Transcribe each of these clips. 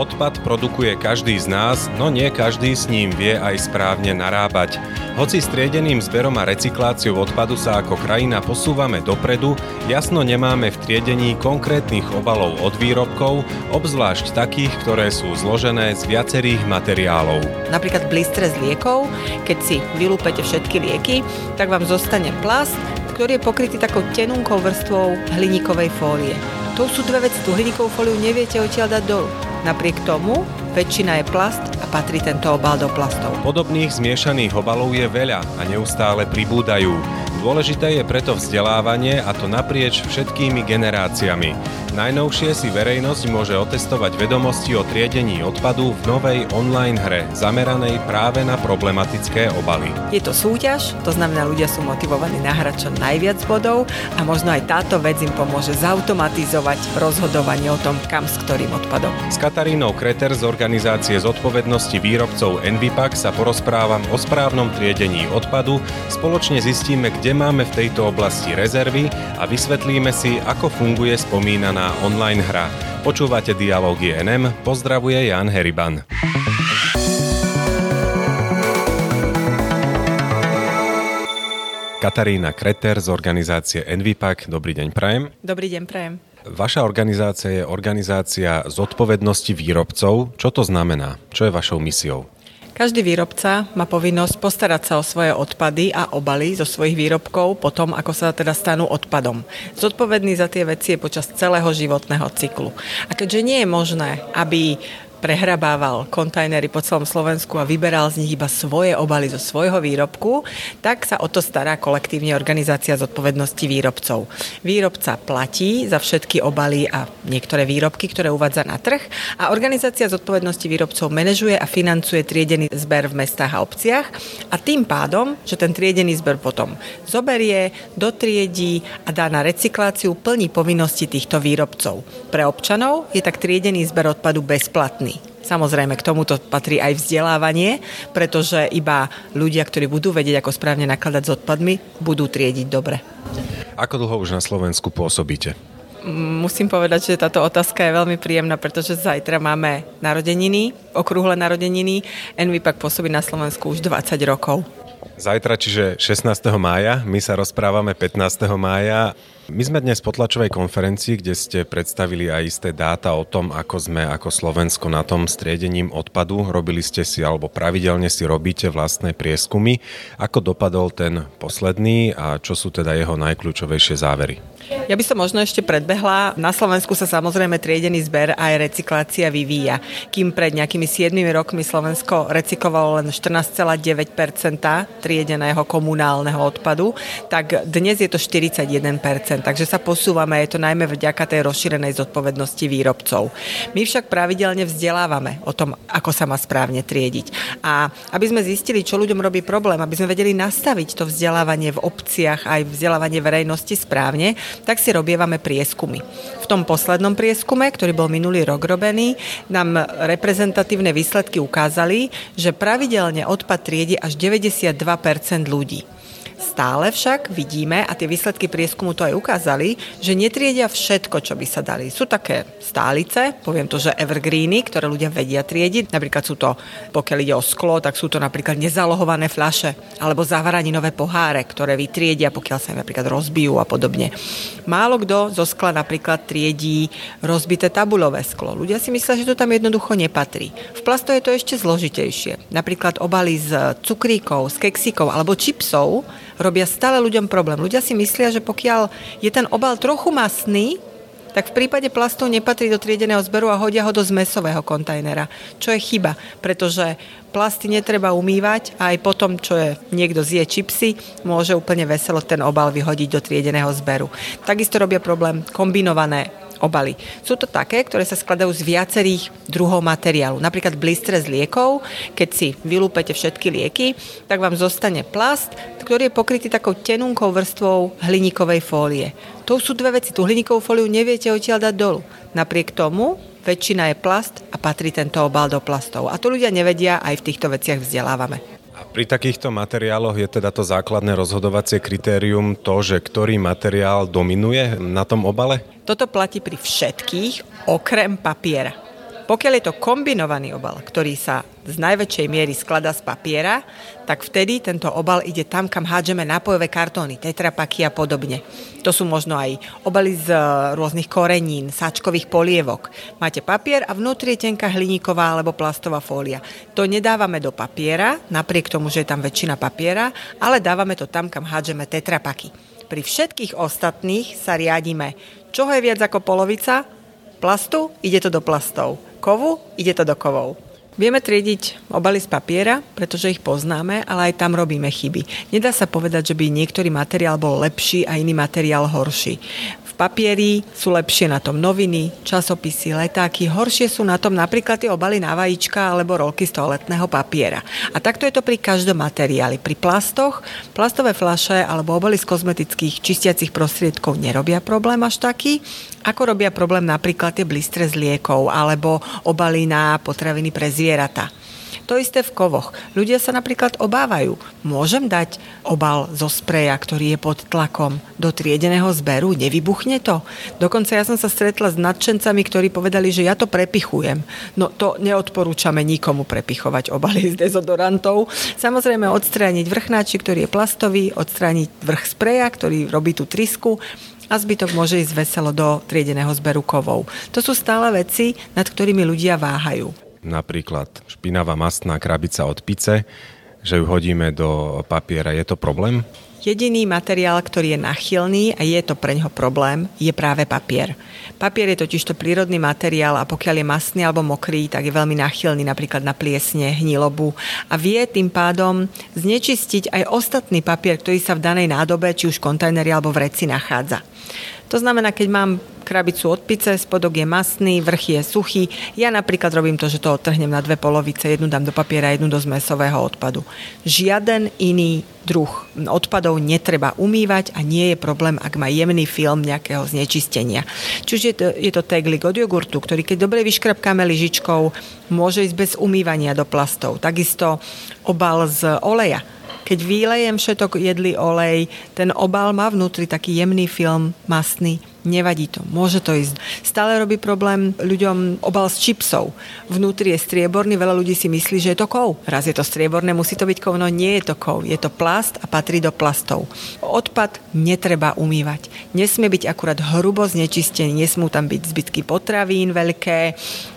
Odpad produkuje každý z nás, no nie každý s ním vie aj správne narábať. Hoci striedeným zberom a recykláciou odpadu sa ako krajina posúvame dopredu, jasno nemáme v triedení konkrétnych obalov od výrobkov, obzvlášť takých, ktoré sú zložené z viacerých materiálov. Napríklad blistre z liekov, keď si vylúpete všetky lieky, tak vám zostane plast, ktorý je pokrytý takou tenunkou vrstvou hliníkovej fólie. To sú dve veci, tú hliníkovú fóliu neviete odtiaľ dať dolu. Napriek tomu väčšina je plast a patrí tento obal do plastov. Podobných zmiešaných obalov je veľa a neustále pribúdajú. Dôležité je preto vzdelávanie a to naprieč všetkými generáciami. Najnovšie si verejnosť môže otestovať vedomosti o triedení odpadu v novej online hre, zameranej práve na problematické obaly. Je to súťaž, to znamená, ľudia sú motivovaní nahrať čo najviac bodov a možno aj táto vec im pomôže zautomatizovať rozhodovanie o tom, kam s ktorým odpadom. S Katarínou Kreter z organizácie zodpovednosti výrobcov Envipak sa porozprávam o správnom triedení odpadu, spoločne zistíme, kde máme v tejto oblasti rezervy a vysvetlíme si, ako funguje spomínaná online hra. Počúvate Dialógy NM, pozdravuje Jan Heriban. Katarína Kreter z organizácie Envipak. Dobrý deň, Prajem. Dobrý deň, Prajem. Vaša organizácia je organizácia zodpovednosti výrobcov. Čo to znamená? Čo je vašou misiou? Každý výrobca má povinnosť postarať sa o svoje odpady a obaly zo svojich výrobkov potom, ako sa teda stanú odpadom. Zodpovedný za tie veci je počas celého životného cyklu. A keďže nie je možné, aby prehrabával kontajnery po celom Slovensku a vyberal z nich iba svoje obaly zo svojho výrobku, tak sa o to stará kolektívne organizácia zodpovednosti výrobcov. Výrobca platí za všetky obaly a niektoré výrobky, ktoré uvádza na trh a organizácia zodpovednosti výrobcov manažuje a financuje triedený zber v mestách a obciach a tým pádom, že ten triedený zber potom zoberie, dotriedí a dá na recykláciu, plní povinnosti týchto výrobcov. Pre občanov je tak triedený zber odpadu bezplatný. Samozrejme, k tomuto patrí aj vzdelávanie, pretože iba ľudia, ktorí budú vedieť, ako správne nakladať s odpadmi, budú triediť dobre. Ako dlho už na Slovensku pôsobíte? Musím povedať, že táto otázka je veľmi príjemná, pretože zajtra máme narodeniny, okrúhle narodeniny. Envipak pôsobí na Slovensku už 20 rokov. Zajtra, čiže 16. mája, my sa rozprávame 15. mája. My sme dnes po tlačovej konferencii, kde ste predstavili aj isté dáta o tom, ako sme ako Slovensko na tom striedením odpadu. Robili ste si, alebo pravidelne si robíte vlastné prieskumy. Ako dopadol ten posledný a čo sú teda jeho najkľúčovejšie závery? Ja by som možno ešte predbehla. Na Slovensku sa samozrejme triedený zber aj recyklácia vyvíja. Kým pred nejakými 7 rokmi Slovensko recyklovalo len 14,9% triedeného komunálneho odpadu, tak dnes je to 41% takže sa posúvame, je to najmä vďaka tej rozšírenej zodpovednosti výrobcov. My však pravidelne vzdelávame o tom, ako sa má správne triediť. A aby sme zistili, čo ľuďom robí problém, aby sme vedeli nastaviť to vzdelávanie v obciach, aj vzdelávanie verejnosti správne, tak si robievame prieskumy. V tom poslednom prieskume, ktorý bol minulý rok robený, nám reprezentatívne výsledky ukázali, že pravidelne odpad triedi až 92% ľudí. Stále však vidíme, a tie výsledky prieskumu to aj ukázali, že netriedia všetko, čo by sa dali. Sú také stálice, poviem to, že evergreeny, ktoré ľudia vedia triediť. Napríklad sú to, pokiaľ ide o sklo, tak sú to napríklad nezalohované fľaše alebo zavaraninové poháre, ktoré vytriedia, pokiaľ sa im napríklad rozbijú a podobne. Málo kto zo skla napríklad triedí rozbité tabulové sklo. Ľudia si myslia, že to tam jednoducho nepatrí. V plasto je to ešte zložitejšie. Napríklad obaly z cukríkov, z keksíkov alebo čipsov robia stále ľuďom problém. Ľudia si myslia, že pokiaľ je ten obal trochu masný, tak v prípade plastov nepatrí do triedeného zberu a hodia ho do zmesového kontajnera. Čo je chyba, pretože plasty netreba umývať a aj potom, čo je niekto zje čipsy, môže úplne veselo ten obal vyhodiť do triedeného zberu. Takisto robia problém kombinované obaly. Sú to také, ktoré sa skladajú z viacerých druhov materiálu. Napríklad blistre z liekov, keď si vylúpete všetky lieky, tak vám zostane plast, ktorý je pokrytý takou tenunkou vrstvou hliníkovej fólie. To sú dve veci. Tú hliníkovú fóliu neviete odtiaľ dať dolu. Napriek tomu väčšina je plast a patrí tento obal do plastov. A to ľudia nevedia, aj v týchto veciach vzdelávame. Pri takýchto materiáloch je teda to základné rozhodovacie kritérium to, že ktorý materiál dominuje na tom obale? Toto platí pri všetkých, okrem papiera Pokiaľ je to kombinovaný obal, ktorý sa z najväčšej miery skladá z papiera, tak vtedy tento obal ide tam, kam hádžeme nápojové kartóny, tetrapaky a podobne. To sú možno aj obaly z e, rôznych korenín, sáčkových polievok. Máte papier a vnútri je tenká hliníková alebo plastová fólia. To nedávame do papiera, napriek tomu, že je tam väčšina papiera, ale dávame to tam, kam hádžeme tetrapaky. Pri všetkých ostatných sa riadíme. Čoho je viac ako polovica? Plastu? Ide to do plastov. Kovu? Ide to do kovov. Vieme triediť obaly z papiera, pretože ich poznáme, ale aj tam robíme chyby. Nedá sa povedať, že by niektorý materiál bol lepší a iný materiál horší papieri sú lepšie na tom noviny, časopisy, letáky, horšie sú na tom napríklad tie obaly na vajíčka alebo rolky z toaletného papiera. A takto je to pri každom materiáli. Pri plastoch, plastové flaše alebo obaly z kozmetických čistiacich prostriedkov nerobia problém až taký, ako robia problém napríklad tie blistre z liekov alebo obaly na potraviny pre zvieratá. To isté v kovoch. Ľudia sa napríklad obávajú. Môžem dať obal zo spreja, ktorý je pod tlakom do triedeného zberu? Nevybuchne to? Dokonca ja som sa stretla s nadšencami, ktorí povedali, že ja to prepichujem. No to neodporúčame nikomu prepichovať obaly z dezodorantov. Samozrejme odstrániť vrchnáči, ktorý je plastový, odstrániť vrch spreja, ktorý robí tú trisku a zbytok môže ísť veselo do triedeného zberu kovov. To sú stále veci, nad ktorými ľudia váhajú napríklad špinavá mastná krabica od pice, že ju hodíme do papiera, je to problém? Jediný materiál, ktorý je nachylný a je to pre ňoho problém, je práve papier. Papier je totiž to prírodný materiál a pokiaľ je masný alebo mokrý, tak je veľmi nachylný napríklad na pliesne, hnilobu a vie tým pádom znečistiť aj ostatný papier, ktorý sa v danej nádobe, či už kontajneri alebo v reci nachádza. To znamená, keď mám krabicu od pice, spodok je masný, vrch je suchý. Ja napríklad robím to, že to odtrhnem na dve polovice, jednu dám do papiera, jednu do zmesového odpadu. Žiaden iný druh odpadov netreba umývať a nie je problém, ak má jemný film nejakého znečistenia. Čiže je to, je to teglik od jogurtu, ktorý keď dobre vyškrapkáme lyžičkou, môže ísť bez umývania do plastov. Takisto obal z oleja keď vylejem všetok jedlý olej, ten obal má vnútri taký jemný film, masný, nevadí to, môže to ísť. Stále robí problém ľuďom obal s čipsov. Vnútri je strieborný, veľa ľudí si myslí, že je to kov. Raz je to strieborné, musí to byť kov, no nie je to kov, je to plast a patrí do plastov. Odpad netreba umývať. Nesmie byť akurát hrubo znečistený, nesmú tam byť zbytky potravín veľké,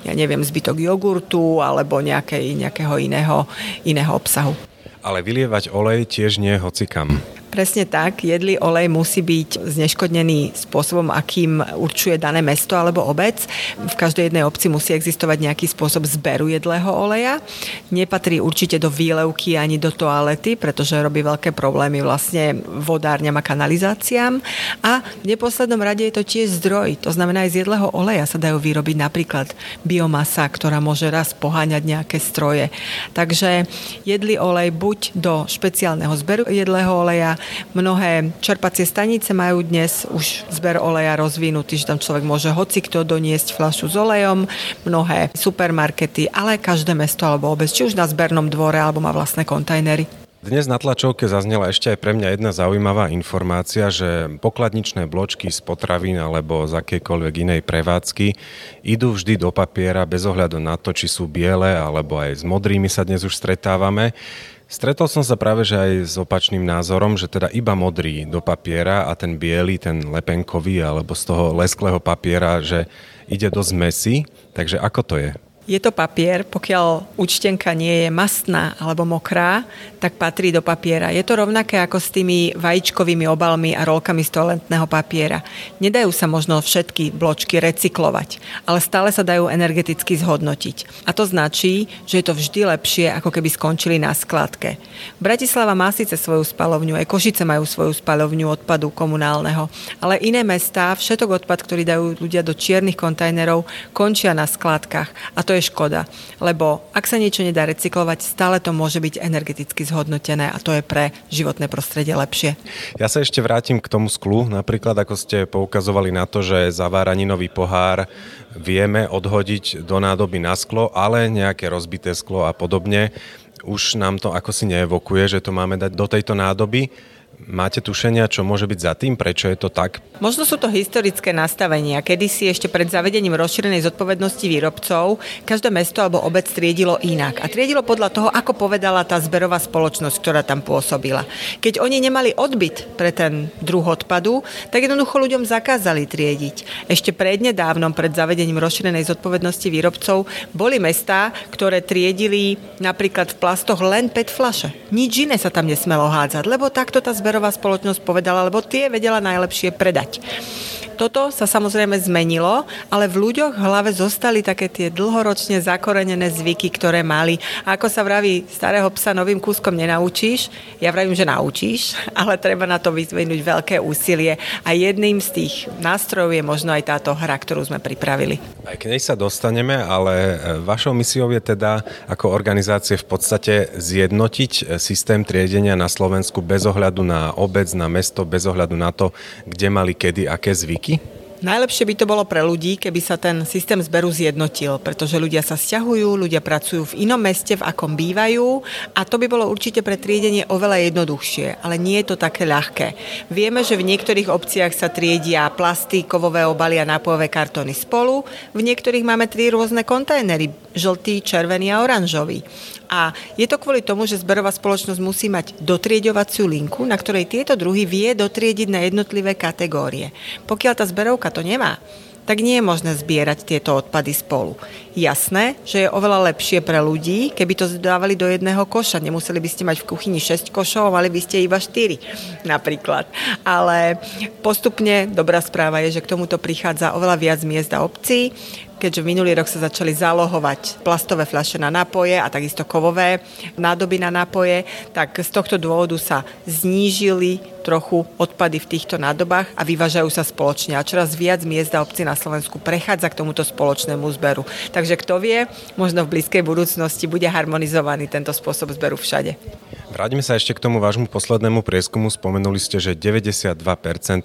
ja neviem, zbytok jogurtu alebo nejakej, nejakého iného, iného obsahu. Ale vylievať olej tiež nie hocikam. Presne tak, jedlý olej musí byť zneškodnený spôsobom, akým určuje dané mesto alebo obec. V každej jednej obci musí existovať nejaký spôsob zberu jedlého oleja. Nepatrí určite do výlevky ani do toalety, pretože robí veľké problémy vlastne vodárňam a kanalizáciám. A v neposlednom rade je to tiež zdroj. To znamená, aj z jedlého oleja sa dajú vyrobiť napríklad biomasa, ktorá môže raz poháňať nejaké stroje. Takže jedlý olej buď do špeciálneho zberu jedlého oleja, Mnohé čerpacie stanice majú dnes už zber oleja rozvinutý, že tam človek môže hoci kto doniesť fľašu s olejom. Mnohé supermarkety, ale každé mesto alebo obec, či už na zbernom dvore alebo má vlastné kontajnery. Dnes na tlačovke zaznela ešte aj pre mňa jedna zaujímavá informácia, že pokladničné bločky z potravín alebo z akejkoľvek inej prevádzky idú vždy do papiera bez ohľadu na to, či sú biele alebo aj s modrými sa dnes už stretávame. Stretol som sa práve že aj s opačným názorom, že teda iba modrý do papiera a ten biely, ten lepenkový alebo z toho lesklého papiera, že ide do zmesi. Takže ako to je? Je to papier, pokiaľ účtenka nie je mastná alebo mokrá, tak patrí do papiera. Je to rovnaké ako s tými vajíčkovými obalmi a rolkami z toaletného papiera. Nedajú sa možno všetky bločky recyklovať, ale stále sa dajú energeticky zhodnotiť. A to značí, že je to vždy lepšie, ako keby skončili na skladke. Bratislava má síce svoju spalovňu, aj Košice majú svoju spalovňu odpadu komunálneho, ale iné mestá všetok odpad, ktorý dajú ľudia do čiernych kontajnerov, končia na skladkách. A to je škoda, lebo ak sa niečo nedá recyklovať, stále to môže byť energeticky zhodnotené a to je pre životné prostredie lepšie. Ja sa ešte vrátim k tomu sklu. Napríklad, ako ste poukazovali na to, že zaváraninový pohár vieme odhodiť do nádoby na sklo, ale nejaké rozbité sklo a podobne už nám to ako si neevokuje, že to máme dať do tejto nádoby. Máte tušenia, čo môže byť za tým? Prečo je to tak? Možno sú to historické nastavenia. Kedy si ešte pred zavedením rozšírenej zodpovednosti výrobcov každé mesto alebo obec triedilo inak. A triedilo podľa toho, ako povedala tá zberová spoločnosť, ktorá tam pôsobila. Keď oni nemali odbyt pre ten druh odpadu, tak jednoducho ľuďom zakázali triediť. Ešte prednedávnom, pred zavedením rozšírenej zodpovednosti výrobcov, boli mestá, ktoré triedili napríklad v plastoch len PET flaše. Nič iné sa tam nesmelo hádzať, lebo takto tá zberová zberová spoločnosť povedala, lebo tie vedela najlepšie predať. Toto sa samozrejme zmenilo, ale v ľuďoch v hlave zostali také tie dlhoročne zakorenené zvyky, ktoré mali. A ako sa vraví, starého psa novým kúskom nenaučíš. Ja vravím, že naučíš, ale treba na to vyzvinúť veľké úsilie. A jedným z tých nástrojov je možno aj táto hra, ktorú sme pripravili. Aj k nej sa dostaneme, ale e, vašou misiou je teda ako organizácie v podstate zjednotiť e, systém triedenia na Slovensku bez ohľadu na obec, na mesto, bez ohľadu na to, kde mali kedy aké zvyky zvyky? Najlepšie by to bolo pre ľudí, keby sa ten systém zberu zjednotil, pretože ľudia sa stiahujú, ľudia pracujú v inom meste, v akom bývajú a to by bolo určite pre triedenie oveľa jednoduchšie, ale nie je to také ľahké. Vieme, že v niektorých obciach sa triedia plasty, kovové obaly a nápojové kartóny spolu, v niektorých máme tri rôzne kontajnery, žltý, červený a oranžový. A je to kvôli tomu, že zberová spoločnosť musí mať dotrieďovaciu linku, na ktorej tieto druhy vie dotriediť na jednotlivé kategórie. Pokiaľ tá zberovka to nemá, tak nie je možné zbierať tieto odpady spolu. Jasné, že je oveľa lepšie pre ľudí, keby to dávali do jedného koša. Nemuseli by ste mať v kuchyni 6 košov, mali by ste iba 4 napríklad. Ale postupne dobrá správa je, že k tomuto prichádza oveľa viac miest a obcí, keďže minulý rok sa začali zálohovať plastové fľaše na nápoje a takisto kovové nádoby na nápoje, tak z tohto dôvodu sa znížili trochu odpady v týchto nádobách a vyvážajú sa spoločne. A čoraz viac miest a obcí na Slovensku prechádza k tomuto spoločnému zberu. Takže kto vie, možno v blízkej budúcnosti bude harmonizovaný tento spôsob zberu všade. Vráťme sa ešte k tomu vášmu poslednému prieskumu. Spomenuli ste, že 92%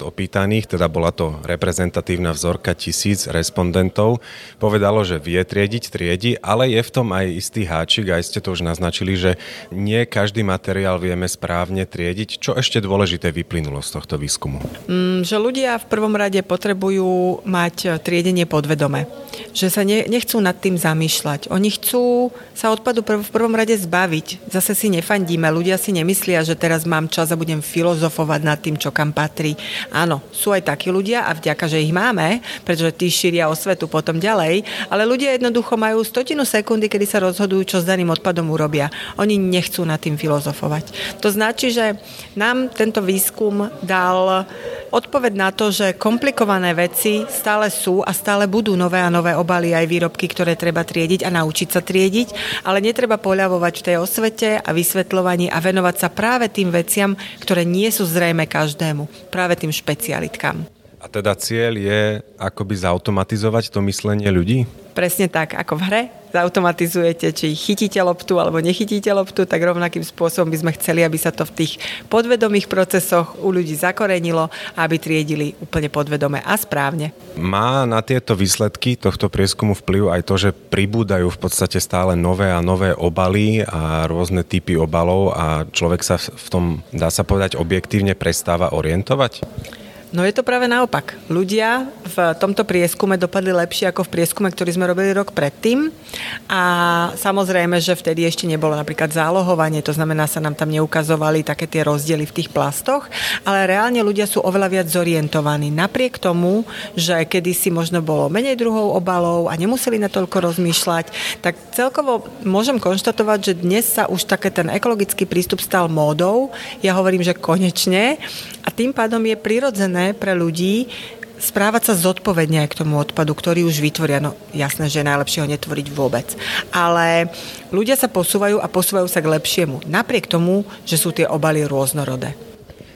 opýtaných, teda bola to reprezentatívna vzorka tisíc respondentov, povedalo, že vie triediť, triedi, ale je v tom aj istý háčik, aj ste to už naznačili, že nie každý materiál vieme správne triediť. Čo ešte dôležité vyplynulo z tohto výskumu? Mm, že ľudia v prvom rade potrebujú mať triedenie podvedome. Že sa ne, nechcú nad tým zamýšľať. Oni chcú sa odpadu prv, v prvom rade zbaviť. Zase si nefandíme ľudia si nemyslia, že teraz mám čas a budem filozofovať nad tým, čo kam patrí. Áno, sú aj takí ľudia a vďaka, že ich máme, pretože tí šíria osvetu potom ďalej, ale ľudia jednoducho majú stotinu sekundy, kedy sa rozhodujú, čo s daným odpadom urobia. Oni nechcú nad tým filozofovať. To značí, že nám tento výskum dal odpoveď na to, že komplikované veci stále sú a stále budú nové a nové obaly aj výrobky, ktoré treba triediť a naučiť sa triediť, ale netreba poľavovať v tej osvete a vysvetľovaní a venovať sa práve tým veciam, ktoré nie sú zrejme každému, práve tým špecialitkám. A teda cieľ je akoby zautomatizovať to myslenie ľudí? Presne tak, ako v hre zautomatizujete, či chytíte loptu alebo nechytíte loptu, tak rovnakým spôsobom by sme chceli, aby sa to v tých podvedomých procesoch u ľudí zakorenilo a aby triedili úplne podvedome a správne. Má na tieto výsledky tohto prieskumu vplyv aj to, že pribúdajú v podstate stále nové a nové obaly a rôzne typy obalov a človek sa v tom, dá sa povedať, objektívne prestáva orientovať? No je to práve naopak. Ľudia v tomto prieskume dopadli lepšie ako v prieskume, ktorý sme robili rok predtým. A samozrejme, že vtedy ešte nebolo napríklad zálohovanie, to znamená, sa nám tam neukazovali také tie rozdiely v tých plastoch, ale reálne ľudia sú oveľa viac zorientovaní. Napriek tomu, že kedysi možno bolo menej druhov obalov a nemuseli na toľko rozmýšľať, tak celkovo môžem konštatovať, že dnes sa už také ten ekologický prístup stal módou. Ja hovorím, že konečne. Tým pádom je prirodzené pre ľudí správať sa zodpovedne aj k tomu odpadu, ktorý už vytvoria. No jasné, že je najlepšie ho netvoriť vôbec. Ale ľudia sa posúvajú a posúvajú sa k lepšiemu. Napriek tomu, že sú tie obaly rôznorodé.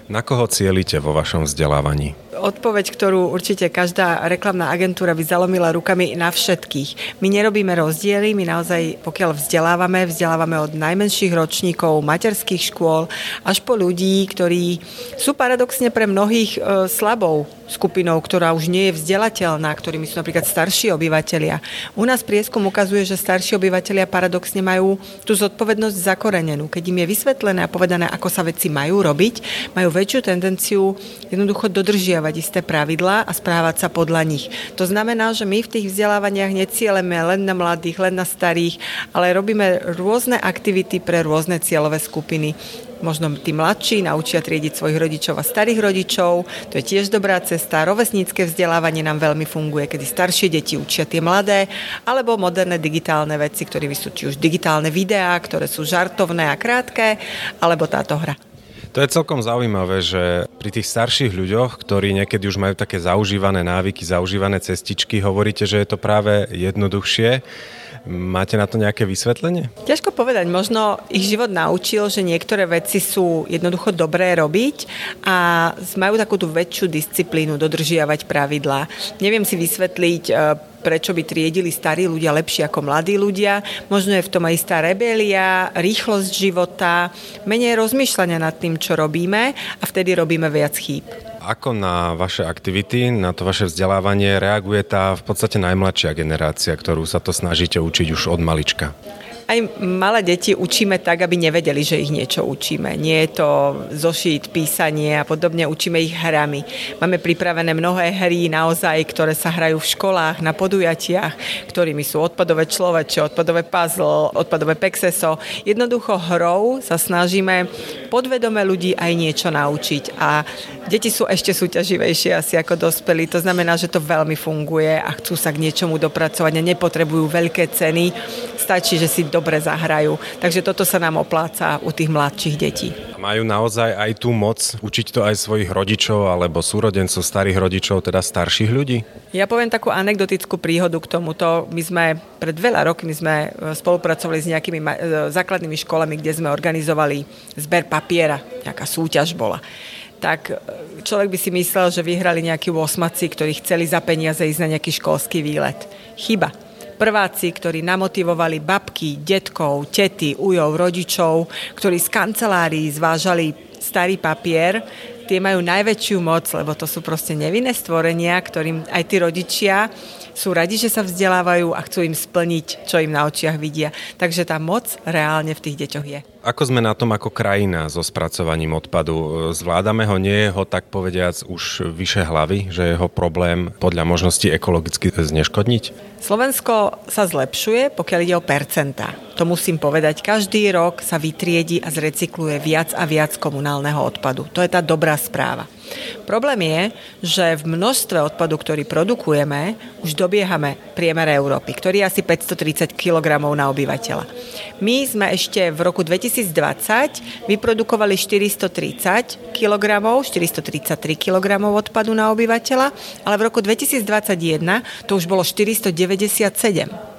Na koho cielite vo vašom vzdelávaní? Odpoveď, ktorú určite každá reklamná agentúra by zalomila rukami na všetkých. My nerobíme rozdiely, my naozaj, pokiaľ vzdelávame, vzdelávame od najmenších ročníkov materských škôl až po ľudí, ktorí sú paradoxne pre mnohých e, slabou skupinou, ktorá už nie je vzdelateľná, ktorými sú napríklad starší obyvateľia. U nás prieskum ukazuje, že starší obyvateľia paradoxne majú tú zodpovednosť zakorenenú. Keď im je vysvetlené a povedané, ako sa veci majú robiť, majú väčšiu tendenciu jednoducho dodržiavať isté pravidlá a správať sa podľa nich. To znamená, že my v tých vzdelávaniach necieleme len na mladých, len na starých, ale robíme rôzne aktivity pre rôzne cieľové skupiny možno tí mladší naučia triediť svojich rodičov a starých rodičov. To je tiež dobrá cesta. Rovesnícke vzdelávanie nám veľmi funguje, kedy staršie deti učia tie mladé, alebo moderné digitálne veci, ktoré sú či už digitálne videá, ktoré sú žartovné a krátke, alebo táto hra. To je celkom zaujímavé, že pri tých starších ľuďoch, ktorí niekedy už majú také zaužívané návyky, zaužívané cestičky, hovoríte, že je to práve jednoduchšie Máte na to nejaké vysvetlenie? Ťažko povedať. Možno ich život naučil, že niektoré veci sú jednoducho dobré robiť a majú takú tú väčšiu disciplínu dodržiavať pravidlá. Neviem si vysvetliť, e, prečo by triedili starí ľudia lepšie ako mladí ľudia. Možno je v tom aj istá rebelia, rýchlosť života, menej rozmýšľania nad tým, čo robíme a vtedy robíme viac chýb. Ako na vaše aktivity, na to vaše vzdelávanie reaguje tá v podstate najmladšia generácia, ktorú sa to snažíte učiť už od malička? Aj malé deti učíme tak, aby nevedeli, že ich niečo učíme. Nie je to zošít, písanie a podobne, učíme ich hrami. Máme pripravené mnohé hry naozaj, ktoré sa hrajú v školách, na podujatiach, ktorými sú odpadové človeče, odpadové puzzle, odpadové pexeso. Jednoducho hrou sa snažíme podvedome ľudí aj niečo naučiť a deti sú ešte súťaživejšie asi ako dospelí. To znamená, že to veľmi funguje a chcú sa k niečomu dopracovať a nepotrebujú veľké ceny. Stačí, že si do dobre zahrajú. Takže toto sa nám opláca u tých mladších detí. Majú naozaj aj tú moc učiť to aj svojich rodičov alebo súrodencov, starých rodičov, teda starších ľudí? Ja poviem takú anekdotickú príhodu k tomuto. My sme pred veľa rokmi sme e, spolupracovali s nejakými e, základnými školami, kde sme organizovali zber papiera. Nejaká súťaž bola tak e, človek by si myslel, že vyhrali nejakí osmaci, ktorí chceli za peniaze ísť na nejaký školský výlet. Chyba prváci, ktorí namotivovali babky, detkov, tety, ujov, rodičov, ktorí z kancelárií zvážali starý papier, tie majú najväčšiu moc, lebo to sú proste nevinné stvorenia, ktorým aj tí rodičia sú radi, že sa vzdelávajú a chcú im splniť, čo im na očiach vidia. Takže tá moc reálne v tých deťoch je. Ako sme na tom ako krajina so spracovaním odpadu? Zvládame ho, nie je ho tak povediac už vyše hlavy, že je ho problém podľa možnosti ekologicky zneškodniť? Slovensko sa zlepšuje, pokiaľ ide o percentá. To musím povedať. Každý rok sa vytriedi a zrecykluje viac a viac komunálneho odpadu. To je tá dobrá správa. Problém je, že v množstve odpadu, ktorý produkujeme, už dobiehame priemer Európy, ktorý je asi 530 kg na obyvateľa. My sme ešte v roku 2020 vyprodukovali 430 kg, 433 kg odpadu na obyvateľa, ale v roku 2021 to už bolo 497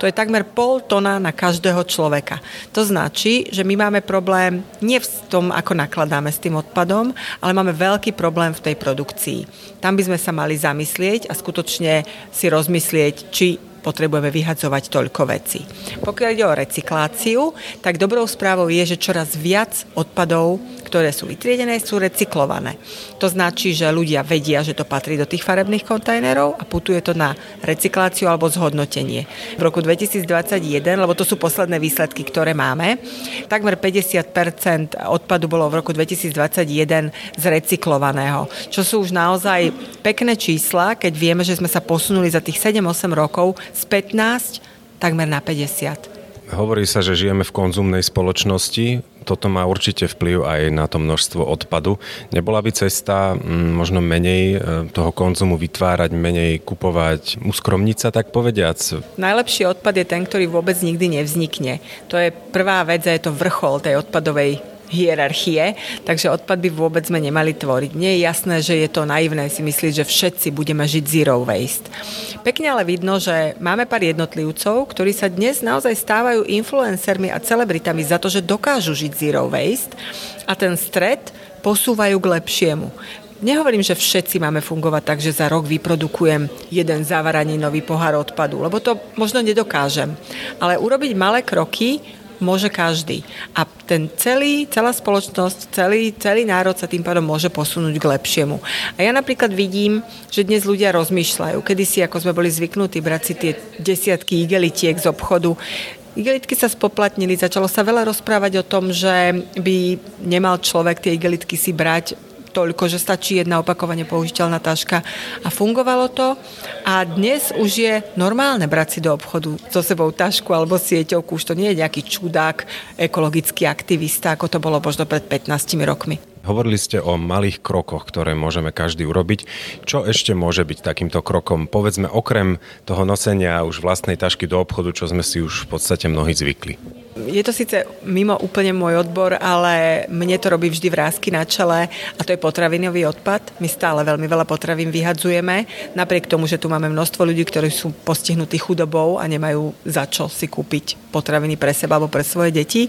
to je takmer pol tona na každého človeka. To značí, že my máme problém nie v tom, ako nakladáme s tým odpadom, ale máme veľký problém v tej produkcii. Tam by sme sa mali zamyslieť a skutočne si rozmyslieť, či potrebujeme vyhadzovať toľko vecí. Pokiaľ ide o recykláciu, tak dobrou správou je, že čoraz viac odpadov, ktoré sú vytriedené, sú recyklované. To značí, že ľudia vedia, že to patrí do tých farebných kontajnerov a putuje to na recykláciu alebo zhodnotenie. V roku 2021, lebo to sú posledné výsledky, ktoré máme, takmer 50% odpadu bolo v roku 2021 zrecyklovaného, čo sú už naozaj pekné čísla, keď vieme, že sme sa posunuli za tých 7-8 rokov z 15 takmer na 50. Hovorí sa, že žijeme v konzumnej spoločnosti. Toto má určite vplyv aj na to množstvo odpadu. Nebola by cesta mm, možno menej e, toho konzumu vytvárať, menej kupovať, uskromniť sa tak povediac? Najlepší odpad je ten, ktorý vôbec nikdy nevznikne. To je prvá vec a je to vrchol tej odpadovej hierarchie, takže odpad by vôbec sme nemali tvoriť. Nie je jasné, že je to naivné si myslieť, že všetci budeme žiť zero waste. Pekne ale vidno, že máme pár jednotlivcov, ktorí sa dnes naozaj stávajú influencermi a celebritami za to, že dokážu žiť zero waste a ten stred posúvajú k lepšiemu Nehovorím, že všetci máme fungovať tak, že za rok vyprodukujem jeden nový pohár odpadu, lebo to možno nedokážem. Ale urobiť malé kroky môže každý. A ten celý, celá spoločnosť, celý, celý národ sa tým pádom môže posunúť k lepšiemu. A ja napríklad vidím, že dnes ľudia rozmýšľajú. Kedy si, ako sme boli zvyknutí, brať si tie desiatky igelitiek z obchodu, Igelitky sa spoplatnili, začalo sa veľa rozprávať o tom, že by nemal človek tie igelitky si brať toľko, že stačí jedna opakovane použiteľná taška a fungovalo to. A dnes už je normálne brať si do obchodu so sebou tašku alebo sieťovku, už to nie je nejaký čudák, ekologický aktivista, ako to bolo možno pred 15 rokmi. Hovorili ste o malých krokoch, ktoré môžeme každý urobiť. Čo ešte môže byť takýmto krokom? Povedzme, okrem toho nosenia už vlastnej tašky do obchodu, čo sme si už v podstate mnohí zvykli. Je to síce mimo úplne môj odbor, ale mne to robí vždy vrázky na čele a to je potravinový odpad. My stále veľmi veľa potravín vyhadzujeme, napriek tomu, že tu máme množstvo ľudí, ktorí sú postihnutí chudobou a nemajú za čo si kúpiť potraviny pre seba alebo pre svoje deti.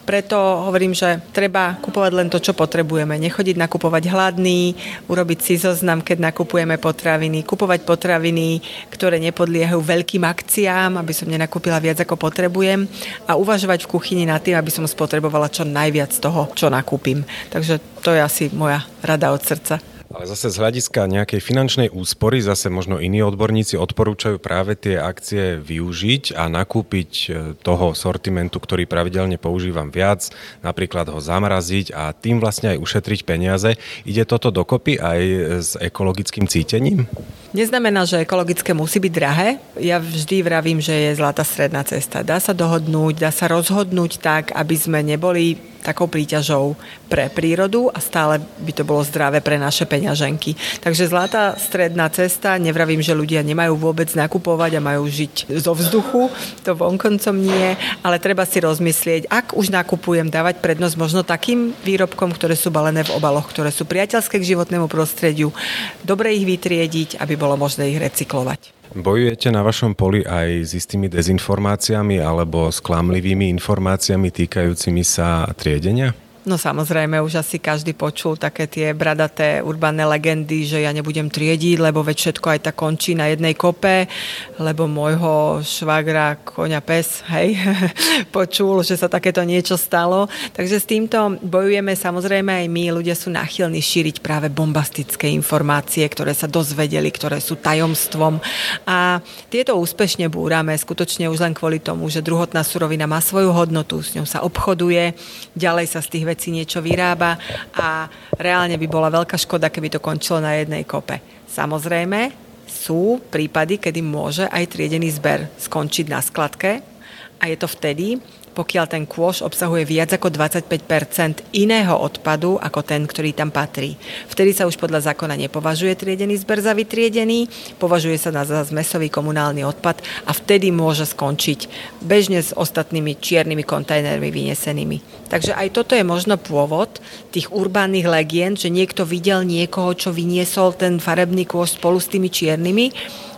Preto hovorím, že treba kupovať len to, čo potrebujeme. Nechodiť nakupovať hladný, urobiť si zoznam, keď nakupujeme potraviny, kupovať potraviny, ktoré nepodliehajú veľkým akciám, aby som nenakúpila viac ako potrebujem a uvažovať uvažovať v kuchyni nad tým, aby som spotrebovala čo najviac toho, čo nakúpim. Takže to je asi moja rada od srdca. Ale zase z hľadiska nejakej finančnej úspory, zase možno iní odborníci odporúčajú práve tie akcie využiť a nakúpiť e, toho sortimentu, ktorý pravidelne používam viac, napríklad ho zamraziť a tým vlastne aj ušetriť peniaze. Ide toto dokopy aj s ekologickým cítením? Neznamená, že ekologické musí byť drahé. Ja vždy vravím, že je zlatá stredná cesta. Dá sa dohodnúť, dá sa rozhodnúť tak, aby sme neboli takou príťažou pre prírodu a stále by to bolo zdravé pre naše peňaženky. Takže zlatá stredná cesta, nevravím, že ľudia nemajú vôbec nakupovať a majú žiť zo vzduchu, to vonkoncom nie, ale treba si rozmyslieť, ak už nakupujem, dávať prednosť možno takým výrobkom, ktoré sú balené v obaloch, ktoré sú priateľské k životnému prostrediu, dobre ich vytriediť, aby bolo možné ich recyklovať. Bojujete na vašom poli aj s istými dezinformáciami alebo s klamlivými informáciami týkajúcimi sa triedenia? No samozrejme, už asi každý počul také tie bradaté urbané legendy, že ja nebudem triediť, lebo veď všetko aj tak končí na jednej kope, lebo môjho švagra koňa pes, hej, počul, že sa takéto niečo stalo. Takže s týmto bojujeme samozrejme aj my. Ľudia sú náchylní šíriť práve bombastické informácie, ktoré sa dozvedeli, ktoré sú tajomstvom. A tieto úspešne búrame skutočne už len kvôli tomu, že druhotná surovina má svoju hodnotu, s ňou sa obchoduje, ďalej sa z tých vecí vecí niečo vyrába a reálne by bola veľká škoda, keby to končilo na jednej kope. Samozrejme, sú prípady, kedy môže aj triedený zber skončiť na skladke a je to vtedy, pokiaľ ten kôš obsahuje viac ako 25 iného odpadu ako ten, ktorý tam patrí. Vtedy sa už podľa zákona nepovažuje triedený zber za vytriedený, považuje sa na za zmesový komunálny odpad a vtedy môže skončiť bežne s ostatnými čiernymi kontajnermi vynesenými. Takže aj toto je možno pôvod tých urbánnych legend, že niekto videl niekoho, čo vyniesol ten farebný kôš spolu s tými čiernymi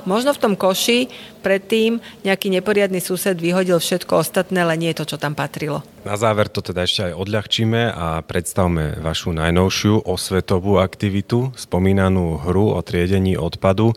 Možno v tom koši predtým nejaký neporiadny sused vyhodil všetko ostatné, ale nie to, čo tam patrilo. Na záver to teda ešte aj odľahčíme a predstavme vašu najnovšiu osvetovú aktivitu, spomínanú hru o triedení odpadu.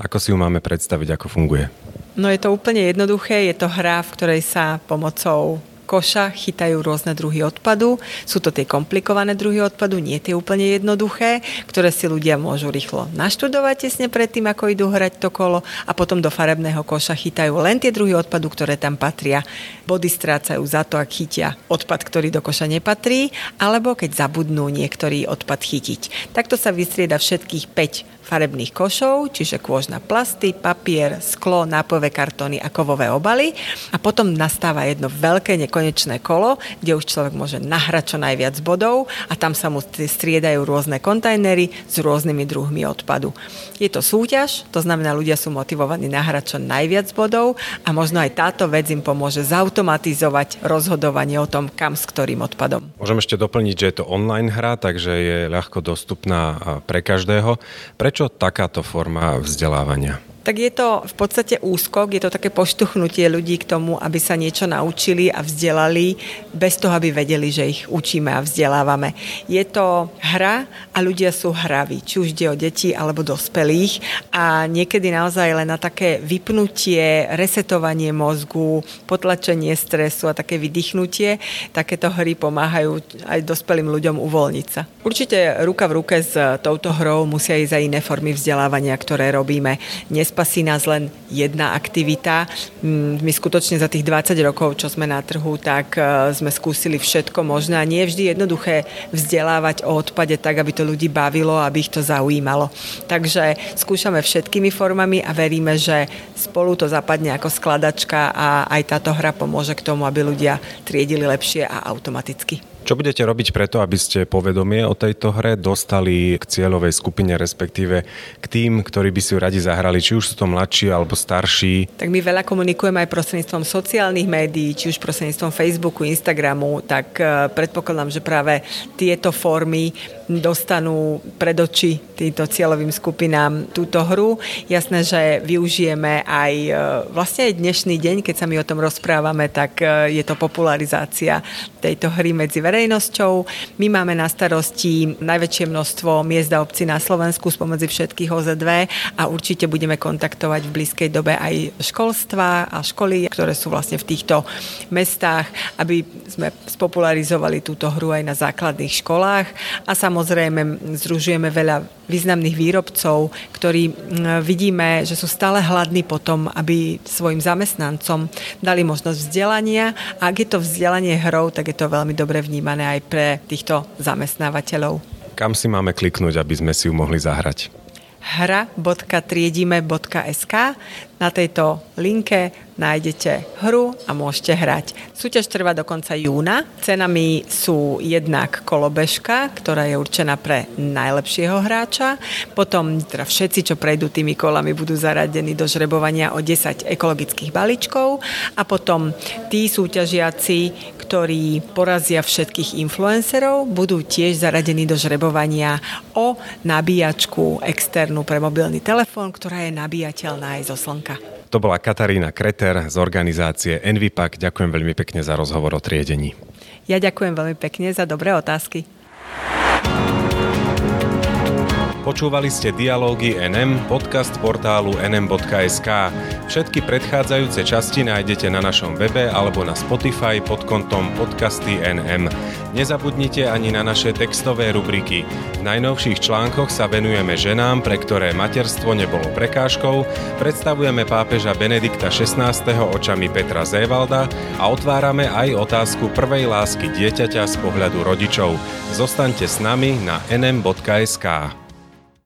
Ako si ju máme predstaviť, ako funguje? No je to úplne jednoduché, je to hra, v ktorej sa pomocou koša chytajú rôzne druhy odpadu. Sú to tie komplikované druhy odpadu, nie tie úplne jednoduché, ktoré si ľudia môžu rýchlo naštudovať tesne predtým, ako idú hrať to kolo a potom do farebného koša chytajú len tie druhy odpadu, ktoré tam patria. Body strácajú za to, ak chytia odpad, ktorý do koša nepatrí, alebo keď zabudnú niektorý odpad chytiť. Takto sa vystrieda všetkých 5 farebných košov, čiže kôž na plasty, papier, sklo, nápojové kartóny a kovové obaly. A potom nastáva jedno veľké nekonečné kolo, kde už človek môže nahrať čo najviac bodov a tam sa mu striedajú rôzne kontajnery s rôznymi druhmi odpadu. Je to súťaž, to znamená, ľudia sú motivovaní nahrať čo najviac bodov a možno aj táto vec im pomôže zautomatizovať rozhodovanie o tom, kam s ktorým odpadom. Môžem ešte doplniť, že je to online hra, takže je ľahko dostupná pre každého. Prečo takáto forma vzdelávania? Tak je to v podstate úskok, je to také poštuchnutie ľudí k tomu, aby sa niečo naučili a vzdelali, bez toho, aby vedeli, že ich učíme a vzdelávame. Je to hra a ľudia sú hraví, či už ide o deti alebo dospelých a niekedy naozaj len na také vypnutie, resetovanie mozgu, potlačenie stresu a také vydýchnutie, takéto hry pomáhajú aj dospelým ľuďom uvoľniť sa. Určite ruka v ruke s touto hrou musia ísť aj iné formy vzdelávania, ktoré robíme. Nespasí nás len jedna aktivita. Mm, my skutočne za tých 20 rokov, čo sme na trhu, tak e, sme skúsili všetko možné a nie je vždy jednoduché vzdelávať o odpade tak, aby to ľudí bavilo, aby ich to zaujímalo. Takže skúšame všetkými formami a veríme, že spolu to zapadne ako skladačka a aj táto hra pomôže k tomu, aby ľudia triedili lepšie a automaticky. Čo budete robiť preto, aby ste povedomie o tejto hre dostali k cieľovej skupine, respektíve k tým, ktorí by si ju radi zahrali, či už sú to mladší alebo starší? Tak my veľa komunikujeme aj prostredníctvom sociálnych médií, či už prostredníctvom Facebooku, Instagramu, tak e, predpokladám, že práve tieto formy dostanú pred oči týmto cieľovým skupinám túto hru. Jasné, že využijeme aj e, vlastne aj dnešný deň, keď sa my o tom rozprávame, tak e, je to popularizácia tejto hry medzi verejnosťou. My máme na starosti najväčšie množstvo miest a obcí na Slovensku spomedzi všetkých OZV a určite budeme kontaktovať v blízkej dobe aj školstva a školy, ktoré sú vlastne v týchto mestách, aby sme spopularizovali túto hru aj na základných školách. A samozrejme združujeme veľa významných výrobcov, ktorí vidíme, že sú stále hladní potom, aby svojim zamestnancom dali možnosť vzdelania. A ak je to vzdelanie hrou, tak je to veľmi dobre vnímané vnímané aj pre týchto zamestnávateľov. Kam si máme kliknúť, aby sme si ju mohli zahrať? hra.triedime.sk na tejto linke nájdete hru a môžete hrať. Súťaž trvá do konca júna. Cenami sú jednak kolobežka, ktorá je určená pre najlepšieho hráča. Potom teda všetci, čo prejdú tými kolami, budú zaradení do žrebovania o 10 ekologických balíčkov. A potom tí súťažiaci, ktorí porazia všetkých influencerov, budú tiež zaradení do žrebovania o nabíjačku externú pre mobilný telefón, ktorá je nabíjateľná aj zo slnka. To bola Katarína Kreter z organizácie Envipak. Ďakujem veľmi pekne za rozhovor o triedení. Ja ďakujem veľmi pekne za dobré otázky. Počúvali ste Dialógy NM, podcast portálu nm.sk. Všetky predchádzajúce časti nájdete na našom webe alebo na Spotify pod kontom Podcasty NM. Nezabudnite ani na naše textové rubriky. V najnovších článkoch sa venujeme ženám, pre ktoré materstvo nebolo prekážkou, predstavujeme pápeža Benedikta XVI. očami Petra Zévalda a otvárame aj otázku prvej lásky dieťaťa z pohľadu rodičov. Zostaňte s nami na nm.sk.